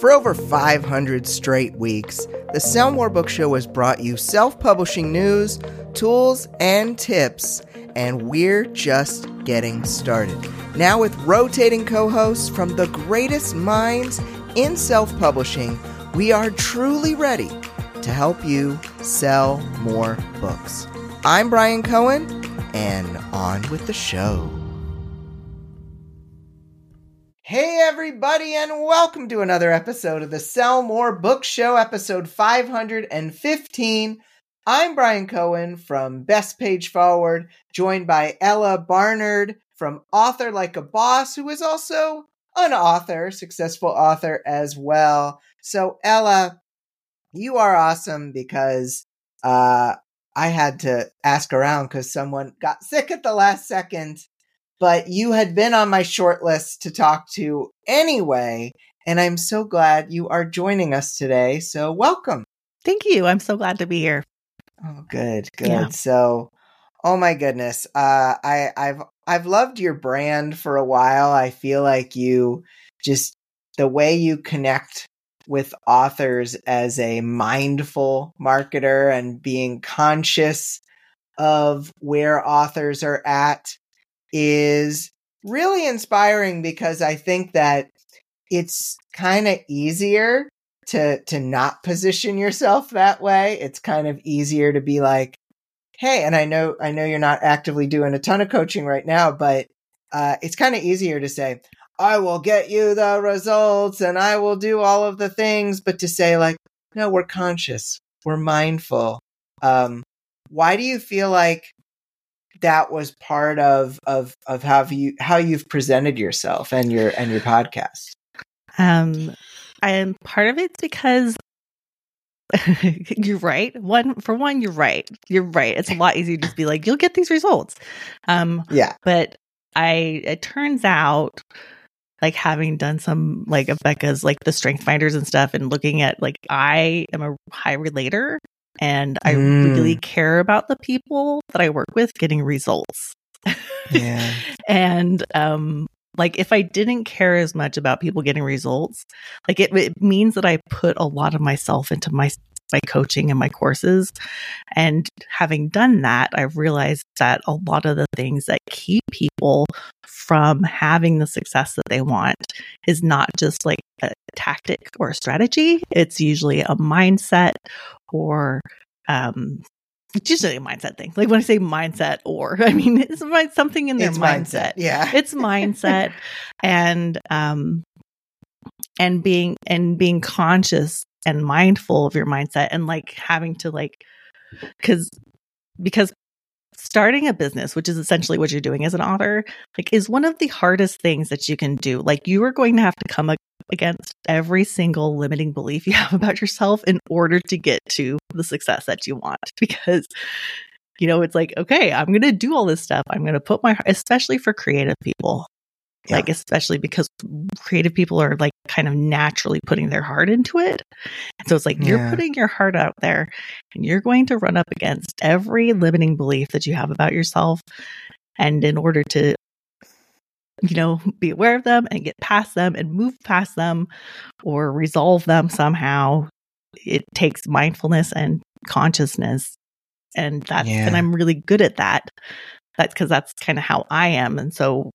For over 500 straight weeks, the Sell More Books Show has brought you self publishing news, tools, and tips, and we're just getting started. Now, with rotating co hosts from the greatest minds in self publishing, we are truly ready to help you sell more books. I'm Brian Cohen, and on with the show. Hey, everybody, and welcome to another episode of the Sell More Books Show, episode 515. I'm Brian Cohen from Best Page Forward, joined by Ella Barnard from Author Like a Boss, who is also an author, successful author as well. So, Ella, you are awesome because uh, I had to ask around because someone got sick at the last second but you had been on my short list to talk to anyway. And I'm so glad you are joining us today. So welcome. Thank you. I'm so glad to be here. Oh, good, good. Yeah. So, oh my goodness, uh, I, I've I've loved your brand for a while. I feel like you just the way you connect with authors as a mindful marketer and being conscious of where authors are at is really inspiring because I think that it's kind of easier to to not position yourself that way. It's kind of easier to be like, "Hey," and I know I know you're not actively doing a ton of coaching right now, but uh, it's kind of easier to say, "I will get you the results and I will do all of the things," but to say like, "No, we're conscious, we're mindful." Um, why do you feel like that was part of of of how you how you've presented yourself and your and your podcast? Um, and part of it's because you're right. One for one, you're right. You're right. It's a lot easier to just be like, you'll get these results. Um, yeah. But I, it turns out, like having done some like of Becca's like the strength finders and stuff, and looking at like I am a high relator, and I mm. really care about the people that I work with getting results. Yeah. and um like if I didn't care as much about people getting results, like it, it means that I put a lot of myself into my my coaching and my courses. And having done that, I've realized that a lot of the things that keep people from having the success that they want is not just like a tactic or a strategy. It's usually a mindset or um it's usually a mindset thing. Like when I say mindset or I mean it's something in their mindset. mindset. Yeah. It's mindset and um and being and being conscious and mindful of your mindset and like having to like cuz because starting a business, which is essentially what you're doing as an author, like is one of the hardest things that you can do. Like you are going to have to come against every single limiting belief you have about yourself in order to get to the success that you want because you know, it's like, okay, I'm going to do all this stuff. I'm going to put my, especially for creative people, yeah. like, especially because creative people are like kind of naturally putting their heart into it. And so it's like yeah. you're putting your heart out there and you're going to run up against every limiting belief that you have about yourself. And in order to, you know, be aware of them and get past them and move past them or resolve them somehow, it takes mindfulness and consciousness. And that's, yeah. and I'm really good at that. That's because that's kind of how I am. And so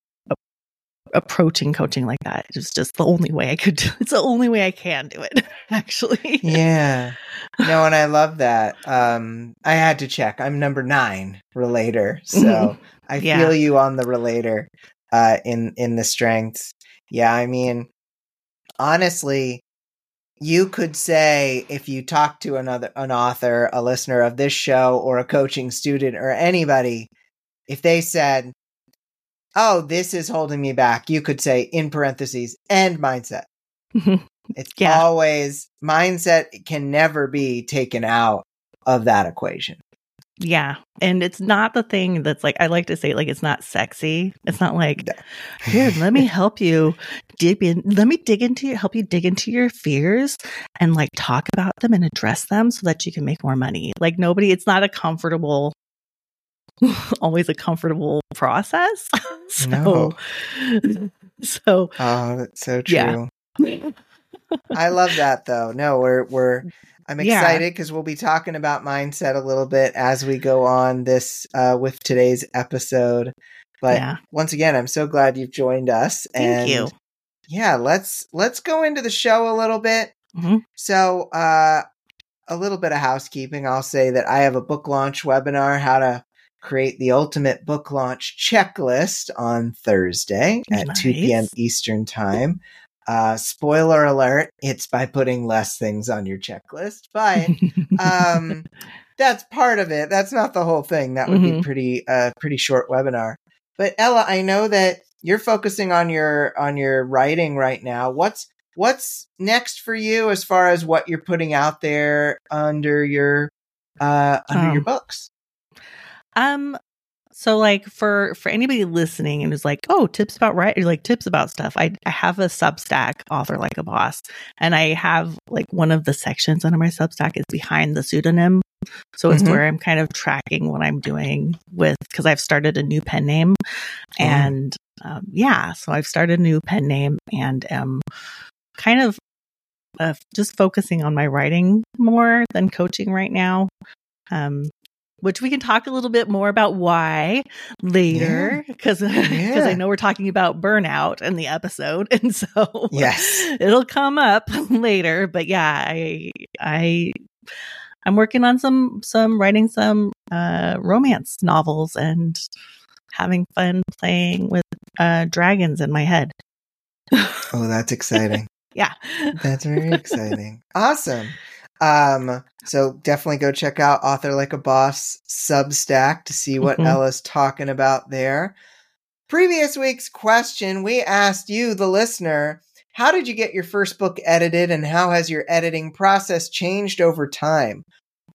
approaching coaching like that. It's just the only way I could do it's the only way I can do it, actually. Yeah. No, and I love that. Um I had to check. I'm number nine relator. So I yeah. feel you on the relator uh in in the strengths. Yeah, I mean honestly, you could say if you talk to another an author, a listener of this show or a coaching student or anybody, if they said, oh, this is holding me back, you could say in parentheses, and mindset. it's yeah. always mindset can never be taken out of that equation. Yeah. And it's not the thing that's like, I like to say, like, it's not sexy. It's not like, here, let me help you dig in, let me dig into you, help you dig into your fears and like talk about them and address them so that you can make more money. Like, nobody, it's not a comfortable always a comfortable process. so, no. so, oh, that's so true. Yeah. I love that though. No, we're we're I'm excited because yeah. we'll be talking about mindset a little bit as we go on this uh, with today's episode. But yeah. once again, I'm so glad you've joined us. Thank and you. Yeah, let's let's go into the show a little bit. Mm-hmm. So, uh, a little bit of housekeeping. I'll say that I have a book launch webinar, how to create the ultimate book launch checklist on Thursday at nice. 2 p.m. Eastern Time. Uh, spoiler alert, it's by putting less things on your checklist, but um, that's part of it. That's not the whole thing. That would mm-hmm. be pretty uh, pretty short webinar. But Ella, I know that you're focusing on your on your writing right now. What's what's next for you as far as what you're putting out there under your uh under um, your books? Um so like for for anybody listening and is like, oh, tips about writing, like tips about stuff. I I have a Substack, author like a boss, and I have like one of the sections under my Substack is behind the pseudonym. So it's mm-hmm. where I'm kind of tracking what I'm doing with because I've started a new pen name, mm-hmm. and um, yeah, so I've started a new pen name and am kind of uh, just focusing on my writing more than coaching right now. Um, which we can talk a little bit more about why later because yeah. yeah. I know we're talking about burnout in the episode and so yes. it'll come up later but yeah I I I'm working on some some writing some uh romance novels and having fun playing with uh dragons in my head. Oh that's exciting. Yeah. That's very exciting. Awesome um, so definitely go check out Author Like a Boss Substack to see what mm-hmm. Ella's talking about there. Previous week's question, we asked you, the listener, how did you get your first book edited and how has your editing process changed over time?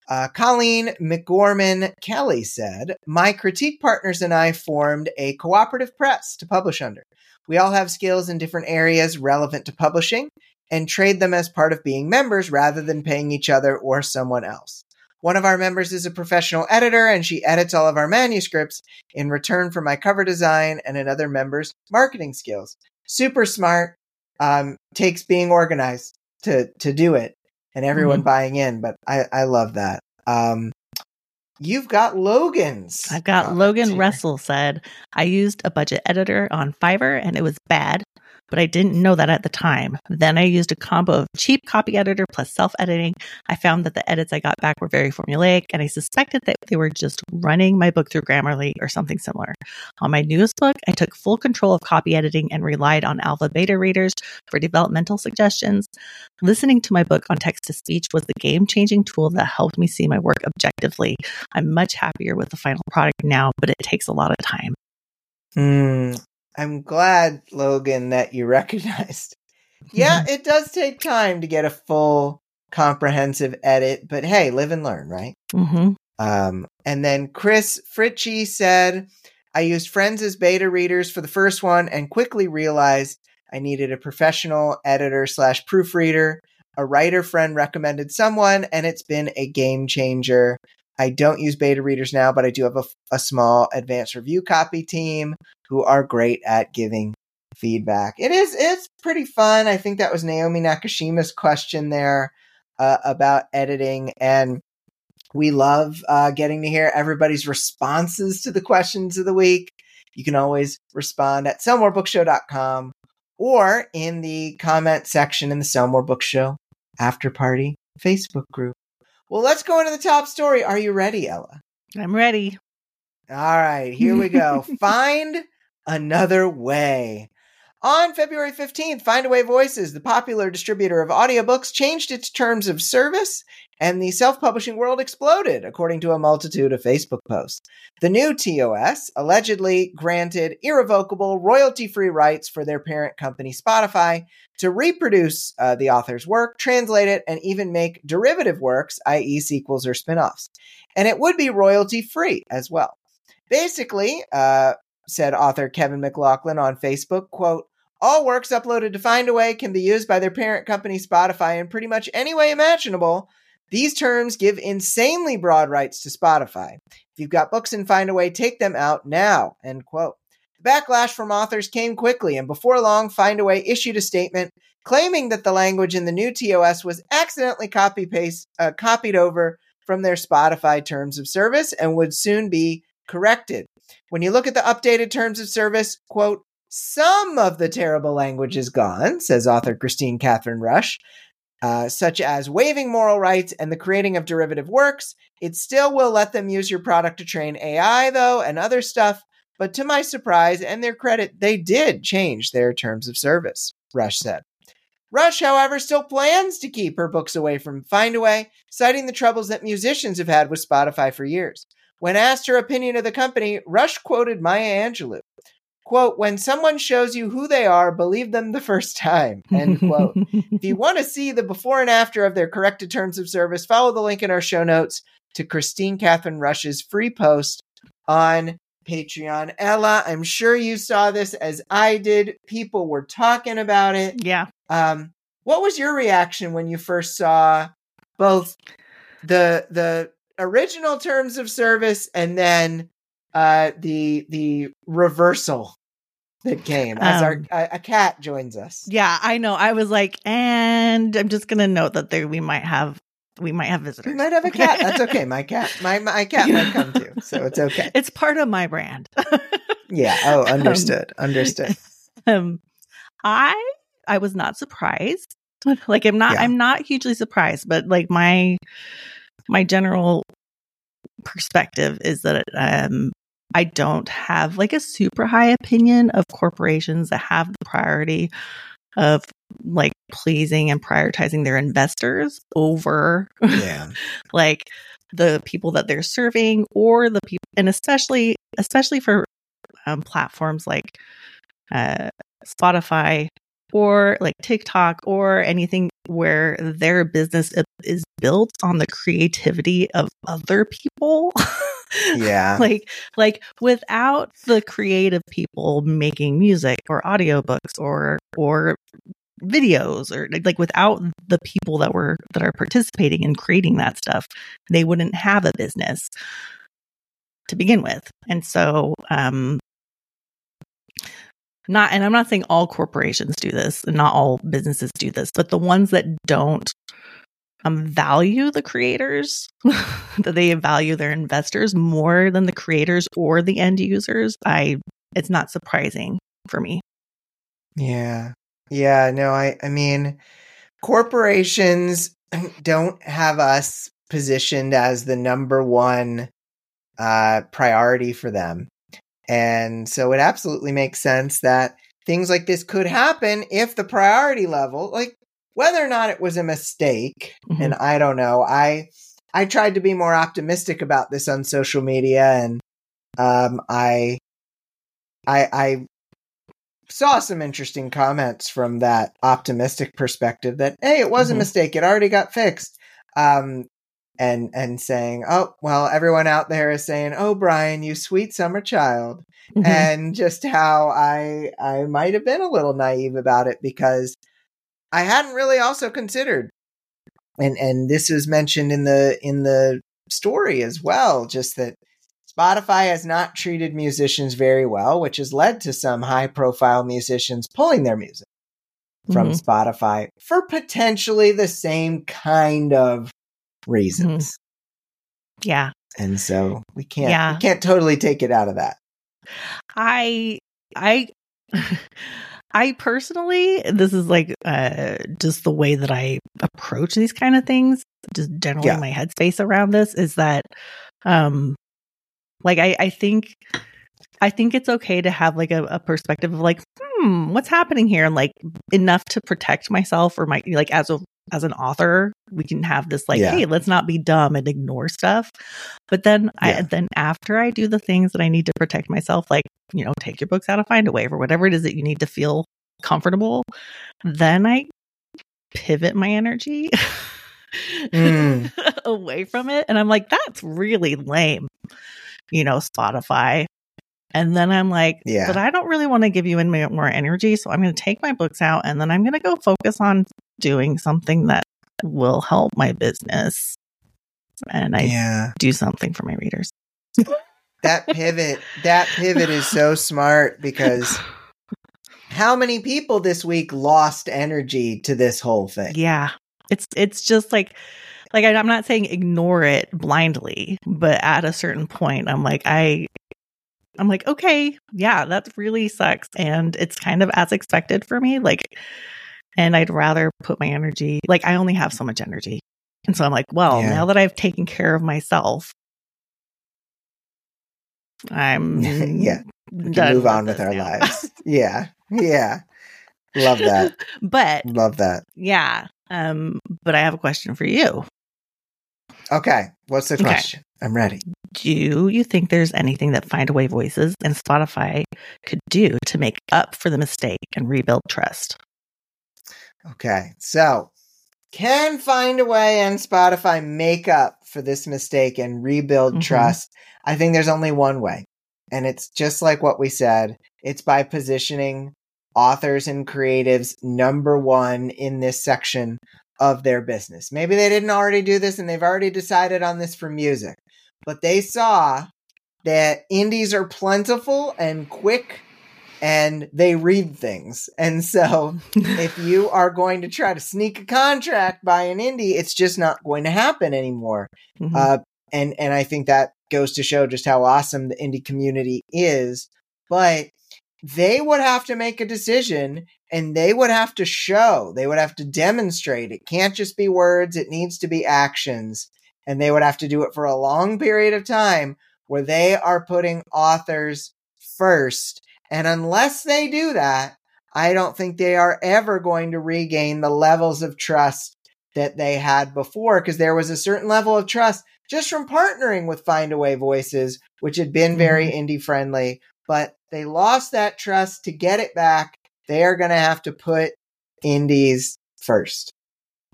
Uh, Colleen McGorman Kelly said, My critique partners and I formed a cooperative press to publish under. We all have skills in different areas relevant to publishing, and trade them as part of being members rather than paying each other or someone else. One of our members is a professional editor and she edits all of our manuscripts in return for my cover design and another member's marketing skills. Super smart. Um, takes being organized to to do it and everyone mm-hmm. buying in, but I, I love that. Um, You've got Logan's. I've got Logan Russell said, I used a budget editor on Fiverr and it was bad but I didn't know that at the time. Then I used a combo of cheap copy editor plus self editing. I found that the edits I got back were very formulaic, and I suspected that they were just running my book through Grammarly or something similar. On my newest book, I took full control of copy editing and relied on alpha beta readers for developmental suggestions. Listening to my book on text to speech was the game changing tool that helped me see my work objectively. I'm much happier with the final product now, but it takes a lot of time. Mm, I'm glad, Logan, that you recognized. Yeah, it does take time to get a full comprehensive edit, but hey, live and learn, right? Mm-hmm. Um, and then Chris Fritchie said, I used friends as beta readers for the first one and quickly realized I needed a professional editor slash proofreader. A writer friend recommended someone, and it's been a game changer. I don't use beta readers now, but I do have a, a small advanced review copy team who are great at giving feedback. It is it's pretty fun. I think that was Naomi Nakashima's question there uh, about editing, and we love uh, getting to hear everybody's responses to the questions of the week. You can always respond at sellmorebookshow.com or in the comment section in the Sell More Books Show After Party Facebook group. Well, let's go into the top story. Are you ready, Ella? I'm ready. All right, here we go. Find another way. On February 15th, Findaway Voices, the popular distributor of audiobooks, changed its terms of service and the self publishing world exploded, according to a multitude of Facebook posts. The new TOS allegedly granted irrevocable, royalty free rights for their parent company, Spotify, to reproduce uh, the author's work, translate it, and even make derivative works, i.e., sequels or spin offs. And it would be royalty free as well. Basically, uh, said author Kevin McLaughlin on Facebook, quote, all works uploaded to Findaway can be used by their parent company Spotify in pretty much any way imaginable. These terms give insanely broad rights to Spotify. If you've got books in Findaway, take them out now. End quote. The backlash from authors came quickly, and before long, Findaway issued a statement claiming that the language in the new TOS was accidentally copy paste uh, copied over from their Spotify terms of service and would soon be corrected. When you look at the updated terms of service, quote, some of the terrible language is gone, says author Kristine Kathryn Rusch, uh, such as waiving moral rights and the creating of derivative works. It still will let them use your product to train AI, though, and other stuff. But to my surprise and their credit, they did change their terms of service, Rusch said. Rusch, however, still plans to keep her books away from Findaway, citing the troubles that musicians have had with Spotify for years. When asked her opinion of the company, Rusch quoted Maya Angelou. Quote, when someone shows you who they are, believe them the first time. End quote. if you want to see the before and after of their corrected terms of service, follow the link in our show notes to Kristine Kathryn Rusch's free post on Patreon. Ella, I'm sure you saw this as I did. People were talking about it. Yeah. Um, what was your reaction when you first saw both the the original terms of service and then uh, the the reversal that came as um, our a, a, cat joins us? Yeah, I know. I was like, and I'm just gonna note that there we might have we might have visitors. We might have a cat. That's okay. My cat, my my cat might come too, so it's okay. It's part of my brand. yeah. Oh, understood. Um, understood. Um, I I was not surprised. Like I'm not yeah. I'm not hugely surprised, but like my my general perspective is that um I don't have like a super high opinion of corporations that have the priority of like pleasing and prioritizing their investors over yeah. like the people that they're serving or the people and especially especially for um, platforms like uh, Spotify or like TikTok or anything where their business is built on the creativity of other people. yeah. like like without the creative people making music or audiobooks or or videos or like without the people that were that are participating in creating that stuff, they wouldn't have a business to begin with. And so um not and i'm not saying all corporations do this and not all businesses do this but the ones that don't um, value the creators that they value their investors more than the creators or the end users i it's not surprising for me. Yeah. Yeah no i i mean corporations don't have us positioned as the number one uh priority for them. And so it absolutely makes sense that things like this could happen if the priority level, like whether or not it was a mistake, mm-hmm. and I don't know. I I tried to be more optimistic about this on social media and um I I I saw some interesting comments from that optimistic perspective that hey, it was mm-hmm. a mistake. It already got fixed. Um and and saying, "Oh, well, everyone out there is saying, "Oh, Brian, you sweet summer child." Mm-hmm. And just how I I might have been a little naive about it because I hadn't really also considered and and this was mentioned in the in the story as well, just that Spotify has not treated musicians very well, which has led to some high profile musicians pulling their music from mm-hmm. Spotify for potentially the same kind of reasons. Mm-hmm. Yeah. And so we can't yeah. we can't totally take it out of that. I I I personally this is like uh just the way that I approach these kind of things, just generally yeah. my headspace around this is that um like I I think I think it's okay to have like a, a, perspective of like, hmm, what's happening here? And like enough to protect myself or my like as a as an author, we can have this like, yeah. hey, let's not be dumb and ignore stuff. But then yeah. I then after I do the things that I need to protect myself, like, you know, take your books out of Findaway or whatever it is that you need to feel comfortable, then I pivot my energy mm. away from it. And I'm like, that's really lame. You know, Spotify. And then I'm like, yeah. but I don't really want to give you any more energy. So I'm going to take my books out and then I'm going to go focus on doing something that will help my business. And I yeah. do something for my readers. that pivot, that pivot is so smart because how many people this week lost energy to this whole thing? Yeah. It's it's just like like I'm not saying ignore it blindly, but at a certain point I'm like I I'm like, okay, yeah, that really sucks. And it's kind of as expected for me. Like, and I'd rather put my energy, like, I only have so much energy. And so I'm like, well, yeah. now that I've taken care of myself, I'm yeah, move on with our now. lives. yeah, yeah, love that. But love that. Yeah, um, but I have a question for you. Okay, what's the question? Okay. I'm ready. Do you think there's anything that Find Findaway Voices and Spotify could do to make up for the mistake and rebuild trust? Okay, so can Find Findaway and Spotify make up for this mistake and rebuild mm-hmm. trust? I think there's only one way. And it's just like what we said it's by positioning authors and creatives number one in this section of their business. Maybe they didn't already do this and they've already decided on this for music, but they saw that indies are plentiful and quick and they read things. And so if you are going to try to sneak a contract by an indie, it's just not going to happen anymore. Mm-hmm. Uh, and, and I think that goes to show just how awesome the indie community is. But they would have to make a decision and they would have to show, they would have to demonstrate. It can't just be words, it needs to be actions. And they would have to do it for a long period of time where they are putting authors first. And unless they do that, I don't think they are ever going to regain the levels of trust that they had before because there was a certain level of trust just from partnering with Findaway Voices, which had been very mm-hmm. indie friendly. But they lost that trust to get it back they are going to have to put indies first.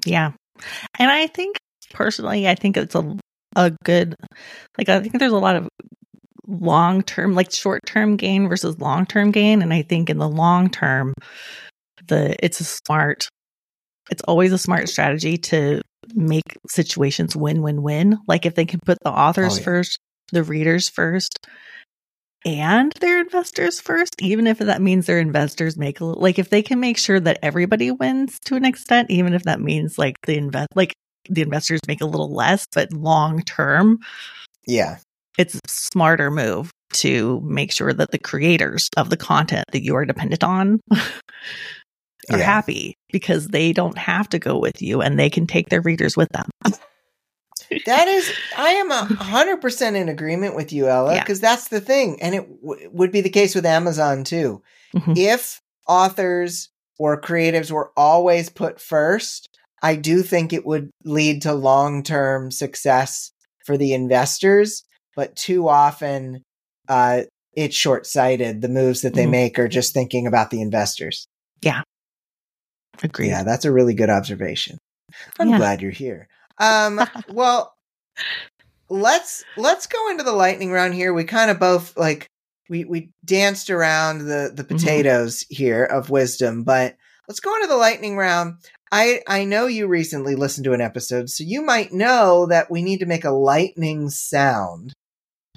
Yeah. And I think personally, I think it's a, a good, like, I think there's a lot of long term, like short term gain versus long term gain. And I think in the long term, the, it's a smart, it's always a smart strategy to make situations win win win. Like if they can put the authors oh, yeah. first, the readers first, and their investors first, even if that means their investors make a like if they can make sure that everybody wins to an extent, even if that means like the invest like the investors make a little less, but long term, yeah, it's a smarter move to make sure that the creators of the content that you are dependent on are yeah. happy because they don't have to go with you and they can take their readers with them that is, I am a hundred percent in agreement with you, Ella, because yeah. that's the thing, and it w- would be the case with Amazon too. Mm-hmm. If authors or creatives were always put first, I do think it would lead to long term success for the investors. But too often, uh, it's short sighted. The moves that they mm-hmm. make are just thinking about the investors. Yeah. Agreed. Yeah, that's a really good observation. I'm yeah. glad you're here. Um, well, let's let's go into the lightning round here. We kind of both like we we danced around the the mm-hmm. potatoes mm-hmm. here of wisdom, but let's go into the lightning round. I I know you recently listened to an episode, so you might know that we need to make a lightning sound.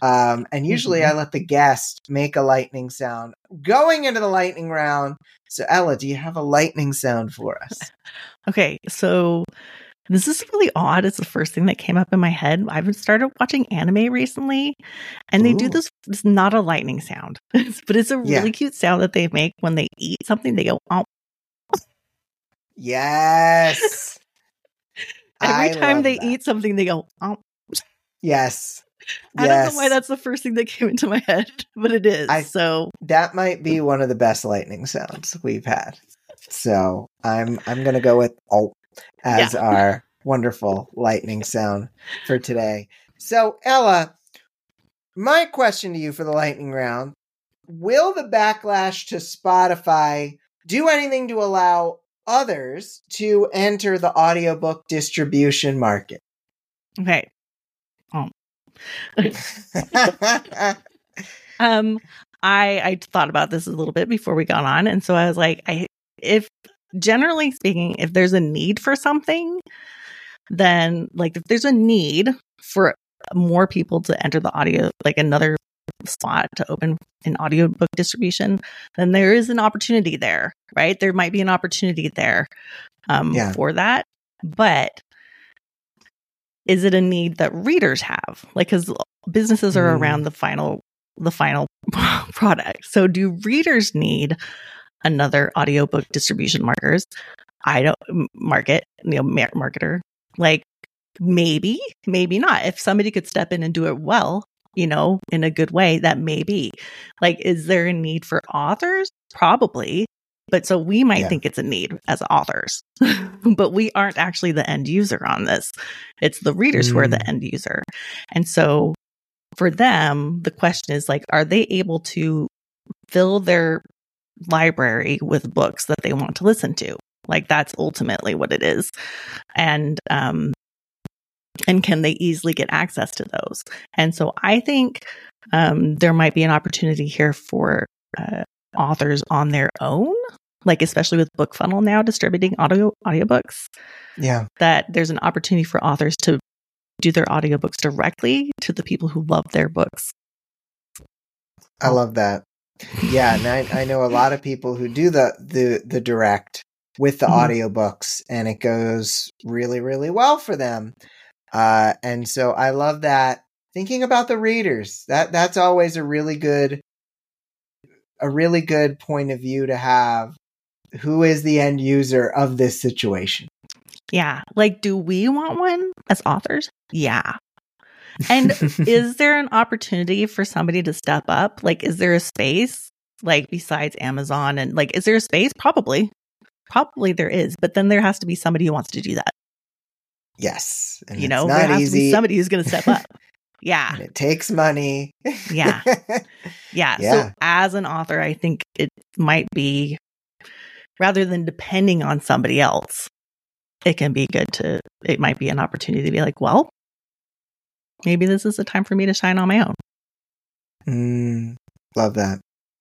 Um, and usually mm-hmm. I let the guest make a lightning sound. Going into the lightning round. So Ella, do you have a lightning sound for us? Okay, so this is really odd. It's the first thing that came up in my head. I've started watching anime recently, and they Ooh. do this. It's not a lightning sound, but it's a really yeah. cute sound that they make when they eat something. They go, oh. Yes. Every I time they that. eat something, they go, oh. Yes. I yes. don't know why that's the first thing that came into my head, but it is. I, so that might be one of the best lightning sounds we've had. So I'm I'm gonna go with oh as yeah. our wonderful lightning sound for today. So, Ella, my question to you for the lightning round Will the backlash to Spotify do anything to allow others to enter the audiobook distribution market? Okay. Oh. um I I thought about this a little bit before we got on and so I was like I if generally speaking, if there's a need for something, then like if there's a need for more people to enter the audio, like another spot to open an audiobook distribution, then there is an opportunity there, right? There might be an opportunity there um, yeah. for that. But is it a need that readers have? Like, because businesses are mm. around the final the final product. So do readers need another audiobook distribution markers? I don't market, you know, marketer. Like maybe, maybe not. If somebody could step in and do it well, you know, in a good way, that may be. Like, is there a need for authors? Probably. But so we might yeah. think it's a need as authors, but we aren't actually the end user on this. It's the readers mm. who are the mm. end user. And so for them, the question is like, are they able to fill their library with books that they want to listen to? Like that's ultimately what it is. And, um, and can they easily get access to those? And so I think, um, there might be an opportunity here for, uh, authors on their own like especially with BookFunnel now distributing audio audiobooks. Yeah. That there's an opportunity for authors to do their audiobooks directly to the people who love their books. I love that. Yeah, and I, I know a lot of people who do the the the direct with the mm-hmm. audiobooks and it goes really really well for them. Uh and so I love that thinking about the readers. That that's always a really good a really good point of view to have. Who is the end user of this situation? Yeah. Like, do we want one as authors? Yeah. And is there an opportunity for somebody to step up? Like, is there a space, like, besides Amazon? And, like, is there a space? Probably. Probably there is. But then there has to be somebody who wants to do that. Yes. you know, there has easy. to be somebody who's going to step up. Yeah. And it takes money. yeah. yeah. Yeah. So, as an author, I think it might be rather than depending on somebody else, it can be good to, it might be an opportunity to be like, well, maybe this is the time for me to shine on my own. Mm, love that.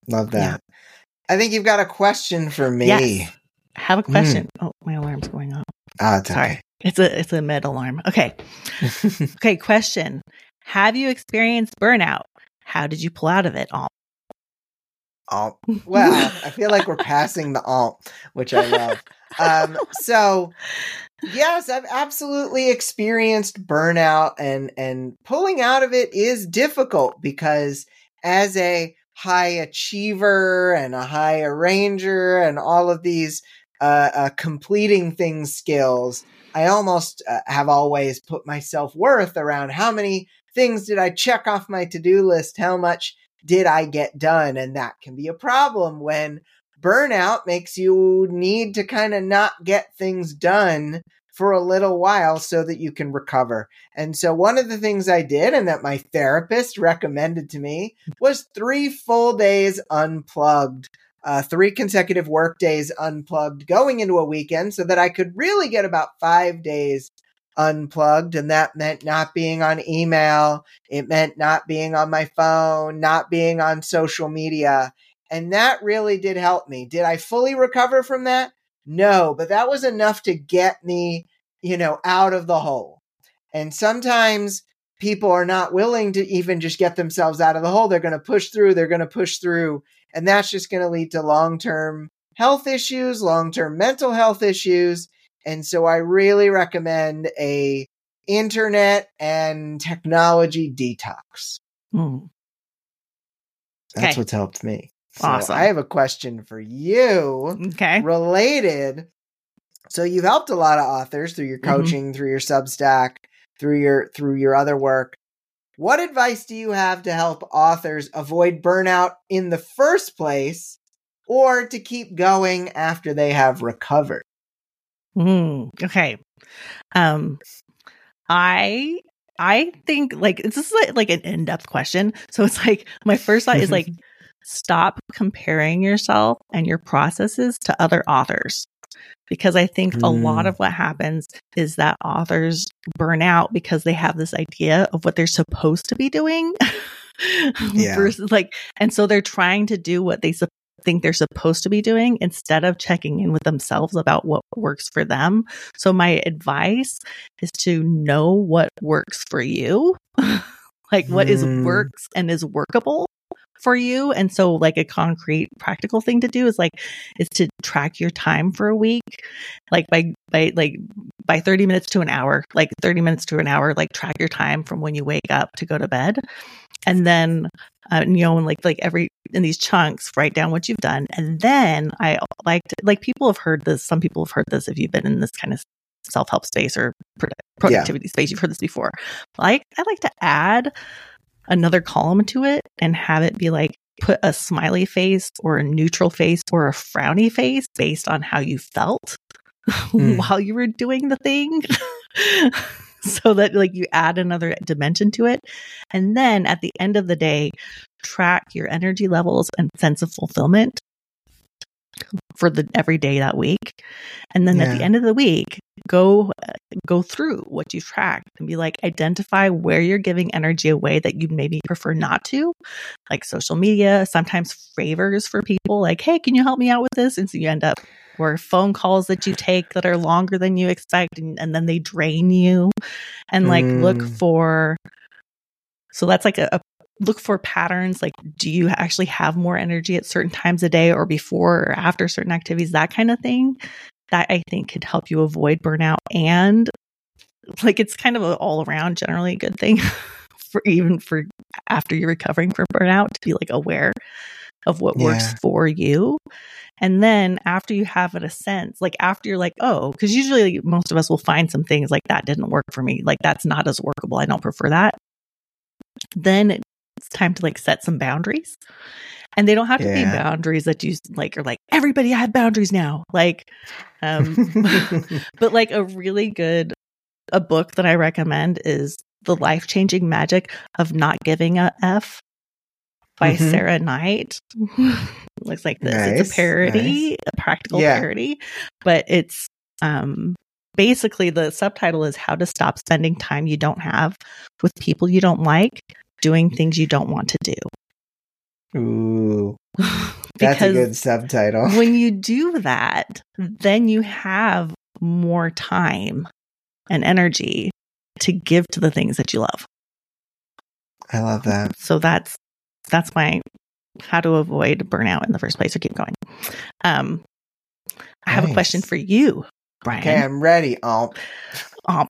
Love that. Yeah. I think you've got a question for me. Yes. I have a question. Mm. Oh, my alarm's going off. Ah, it's Sorry. Okay. It's a it's a med alarm. Okay. okay, question. Have you experienced burnout? How did you pull out of it all? Alt. Well, I feel like we're passing the alt, which I love. Um, so yes, I've absolutely experienced burnout and and pulling out of it is difficult because as a high achiever and a high arranger and all of these uh, uh, completing things skills, I almost uh, have always put my self worth around how many things did I check off my to do list, how much did I get done, and that can be a problem when burnout makes you need to kind of not get things done for a little while so that you can recover. And so one of the things I did and that my therapist recommended to me was three full days unplugged. Uh, three consecutive work days unplugged going into a weekend so that I could really get about five days unplugged. And that meant not being on email. It meant not being on my phone, not being on social media. And that really did help me. Did I fully recover from that? No, but that was enough to get me, you know, out of the hole. And sometimes people are not willing to even just get themselves out of the hole. They're going to push through, they're going to push through. And that's just going to lead to long term health issues, long term mental health issues. And so I really recommend a internet and technology detox. Mm. That's okay. what's helped me. So awesome. I have a question for you. Okay. Related. So you've helped a lot of authors through your mm-hmm. coaching, mm-hmm. through your Substack, through your through your other work. What advice do you have to help authors avoid burnout in the first place or to keep going after they have recovered? Mm, okay. Um I I think like this is like, like an in-depth question. So it's like my first thought is like stop comparing yourself and your processes to other authors. Because I think mm. a lot mm. of what happens is that authors burn out because they have this idea of what they're supposed to be doing. yeah. versus like, and so they're trying to do what they su- think they're supposed to be doing instead of checking in with themselves about what works for them. So my advice is to know what works for you like what is works and is workable for you. And so like a concrete practical thing to do is like is to track your time for a week. Like by by like by 30 minutes to an hour, like 30 minutes to an hour, like track your time from when you wake up to go to bed. And then uh, you know, and like like every in these chunks, write down what you've done. And then I like to, like people have heard this, some people have heard this if you've been in this kind of self help space or productivity yeah. space, you've heard this before. Like I like to add another column to it and have it be like put a smiley face or a neutral face or a frowny face based on how you felt mm. while you were doing the thing. so that like you add another dimension to it. And then at the end of the day, track your energy levels and sense of fulfillment for the every day that week. And then yeah. at the end of the week, go go through what you tracked and be like identify where you're giving energy away that you maybe prefer not to like social media sometimes favors for people like hey can you help me out with this and so you end up or phone calls that you take that are longer than you expect and, and then they drain you and like mm. look for so that's like a, a look for patterns like do you actually have more energy at certain times a day or before or after certain activities that kind of thing that i think could help you avoid burnout and like it's kind of an all around generally a good thing for even for after you're recovering from burnout to be like aware of what yeah. works for you and then after you have it a sense like after you're like oh because usually most of us will find some things like that didn't work for me like that's not as workable i don't prefer that then it's time to like set some boundaries. And they don't have to yeah. be boundaries that you like are like everybody I have boundaries now. Like um but like a really good a book that I recommend is The Life-Changing Magic of Not Giving a F by mm-hmm. Sarah Knight. Looks like this. Nice, it's a parody, nice. a practical yeah. parody, but it's um basically the subtitle is how to stop spending time you don't have with people you don't like doing things you don't want to do. Ooh. That's a good subtitle. when you do that, then you have more time and energy to give to the things that you love. I love that. So that's that's my how to avoid burnout in the first place or keep going. Um I have a question for you, Brian. Okay, I'm ready. Oh.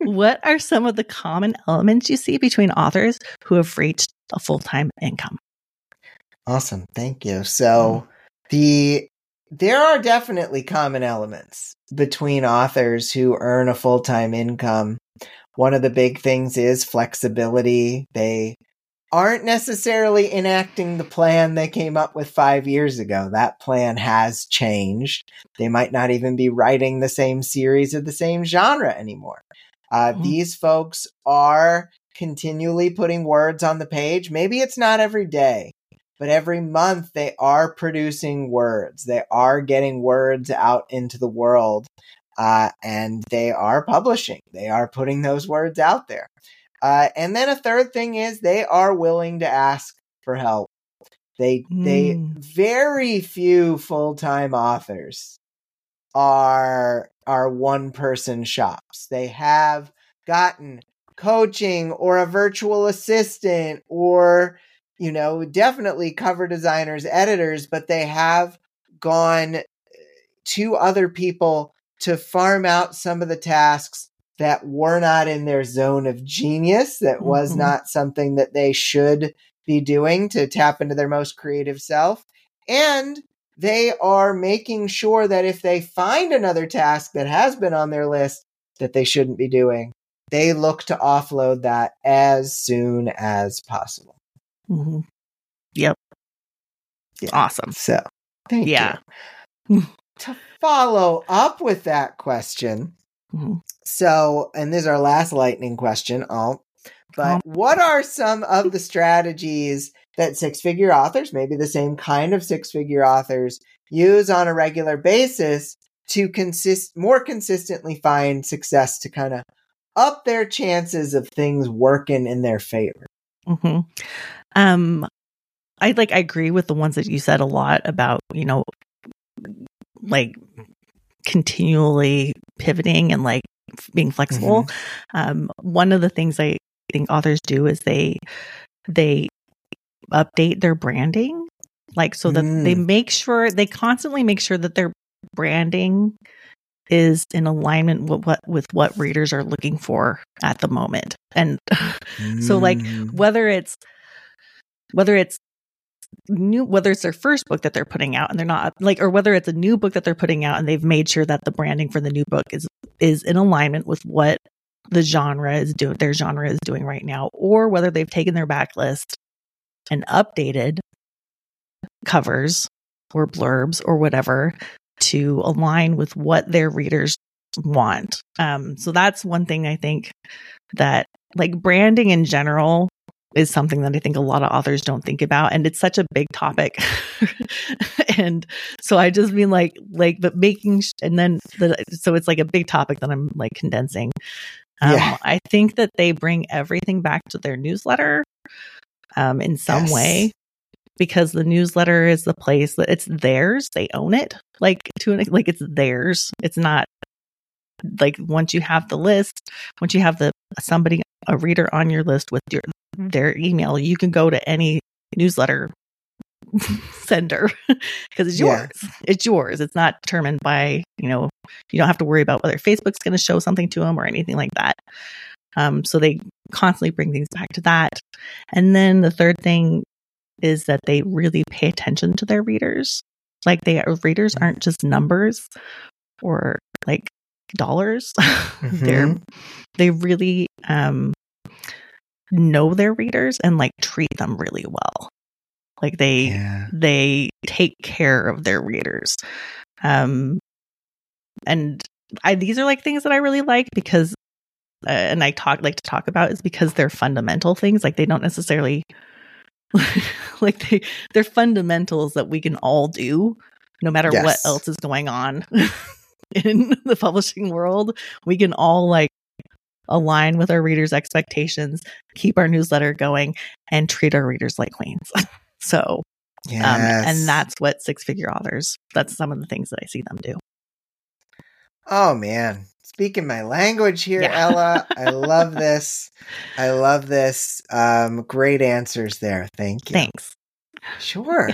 what are some of the common elements you see between authors who have reached a full time income? Awesome. Thank you. So, the there are definitely common elements between authors who earn a full time income. One of the big things is flexibility. They aren't necessarily enacting the plan they came up with five years ago. That plan has changed. They might not even be writing the same series of the same genre anymore. Uh, mm-hmm. These folks are continually putting words on the page. Maybe it's not every day, but every month they are producing words. They are getting words out into the world. Uh, and they are publishing. They are putting those words out there. Uh, and then a third thing is they are willing to ask for help. They mm. they hmm. very few full time authors are are one person shops. They have gotten coaching or a virtual assistant or you know definitely cover designers editors but they have gone to other people to farm out some of the tasks that were not in their zone of genius, that was mm-hmm. not something that they should be doing to tap into their most creative self. And they are making sure that if they find another task that has been on their list that they shouldn't be doing, they look to offload that as soon as possible. Mm-hmm. Yep. Yeah. Awesome. So, thank yeah. you. to follow up with that question, mm-hmm. So, and this is our last lightning question. Oh, but what are some of the strategies that six figure authors, maybe the same kind of six figure authors, use on a regular basis to consist more consistently find success to kind of up their chances of things working in their favor? Mm-hmm. Um, I like I agree with the ones that you said a lot about you know like continually pivoting and like being flexible. Mm-hmm. Um, one of the things I think authors do is they they update their branding like so that mm. they make sure they constantly make sure that their branding is in alignment with what with what readers are looking for at the moment and mm. so like mm. whether it's whether it's new whether it's their first book that they're putting out and they're not like or whether it's a new book that they're putting out and they've made sure that the branding for the new book is is in alignment with what the genre is doing their genre is doing right now or whether they've taken their backlist and updated covers or blurbs or whatever to align with what their readers want. Um, so that's one thing I think that like branding in general is something that I think a lot of authors don't think about. And it's such a big topic. and so I just mean like, like, but making, sh- and then, the, so it's like a big topic that I'm like condensing. Um, yeah. I think that they bring everything back to their newsletter um, in some yes. way because the newsletter is the place that it's theirs. They own it. Like to an like it's theirs. It's not like once you have the list, once you have the somebody a reader on your list with your their email, you can go to any newsletter sender because it's yours. Yeah. It's yours. It's not determined by, you know, you don't have to worry about whether Facebook's going to show something to them or anything like that. Um, so they constantly bring things back to that. And then the third thing is that they really pay attention to their readers. Like they readers mm-hmm. aren't just numbers or like dollars. Mm-hmm. They're they really um know their readers and like treat them really well. Like they yeah. they take care of their readers. Um and I these are like things that I really like because uh, and I talk like to talk about is because they're fundamental things like they don't necessarily like they they're fundamentals that we can all do no matter yes. what else is going on in the publishing world we can all like align with our readers expectations keep our newsletter going and treat our readers like queens so yes. um, and that's what six figure authors that's some of the things that i see them do oh man speaking my language here, yeah. Ella. I love this. I love this. Um, great answers there. Thank you. Thanks. Sure.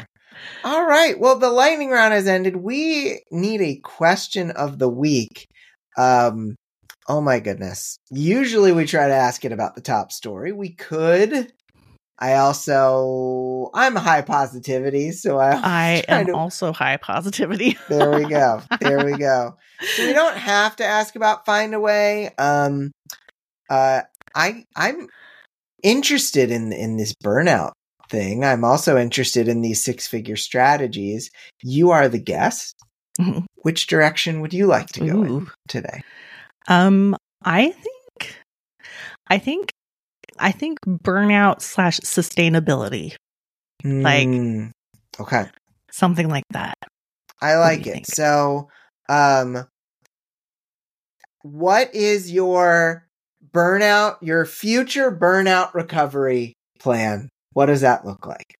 All right. Well, the lightning round has ended. We need a question of the week. Um, oh my goodness. Usually we try to ask it about the top story. We could I also I'm high positivity, so I I am to, also high positivity. there we go. There we go. So we don't have to ask about Findaway. Um uh I I'm interested in in this burnout thing. I'm also interested in these six figure strategies. You are the guest. Mm-hmm. Which direction would you like to go in today? Um I think I think I think burnout slash sustainability. Mm, like, okay. Something like that. I like it. Think? So, um, what is your burnout, your future burnout recovery plan? What does that look like?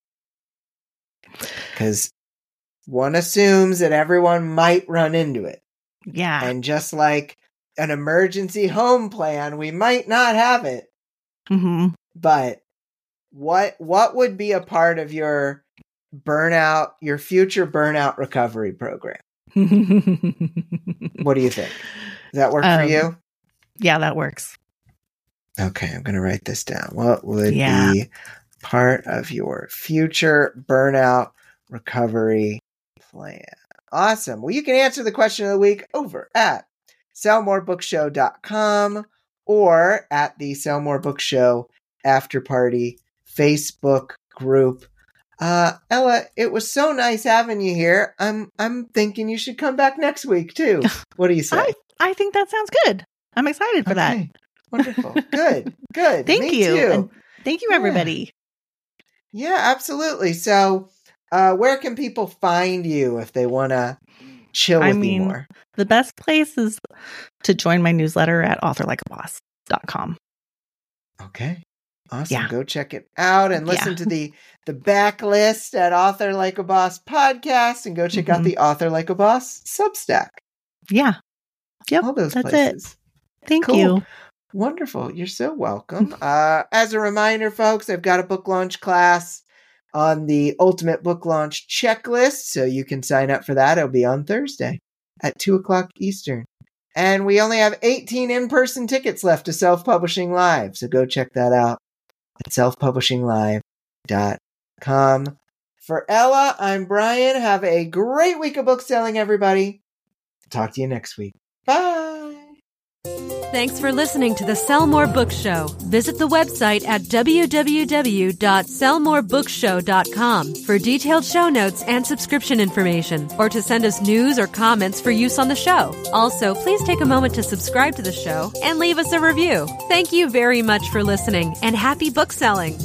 Because one assumes that everyone might run into it. Yeah. And just like an emergency home plan, we might not have it. Mm-hmm. But what what would be a part of your burnout, your future burnout recovery program? what do you think? Does that work um, for you? Yeah, that works. Okay, I'm going to write this down. What would yeah. be part of your future burnout recovery plan? Awesome. Well, you can answer the question of the week over at sellmorebookshow.com or at the Sell More Books Show after party Facebook group. Uh, Ella, it was so nice having you here. I'm I'm thinking you should come back next week too. What do you say? I, I think that sounds good. I'm excited for okay. that. Wonderful. good. Good. thank Me you. Thank you, everybody. Yeah, yeah absolutely. So, uh, where can people find you if they want to chill with I mean, you more? The best place is to join my newsletter at authorlikeaboss.com. Okay. Awesome. Yeah. Go check it out and listen yeah. to the the backlist at Author Like a Boss podcast and go check mm-hmm. out the Author Like a Boss Substack. Yeah. Yep. All those that's places. It. Thank cool. you. Wonderful. You're so welcome. uh, as a reminder, folks, I've got a book launch class on the Ultimate Book Launch checklist, so you can sign up for that. It'll be on Thursday at 2 o'clock Eastern. And we only have 18 in person tickets left to Self Publishing Live, so go check that out at selfpublishinglive.com. For Ella, I'm Brian. Have a great week of book selling, everybody. Talk to you next week. Bye. Thanks for listening to the Sell More Books Show. Visit the website at www.sellmorebookshow.com for detailed show notes and subscription information, or to send us news or comments for use on the show. Also, please take a moment to subscribe to the show and leave us a review. Thank you very much for listening, and happy book selling.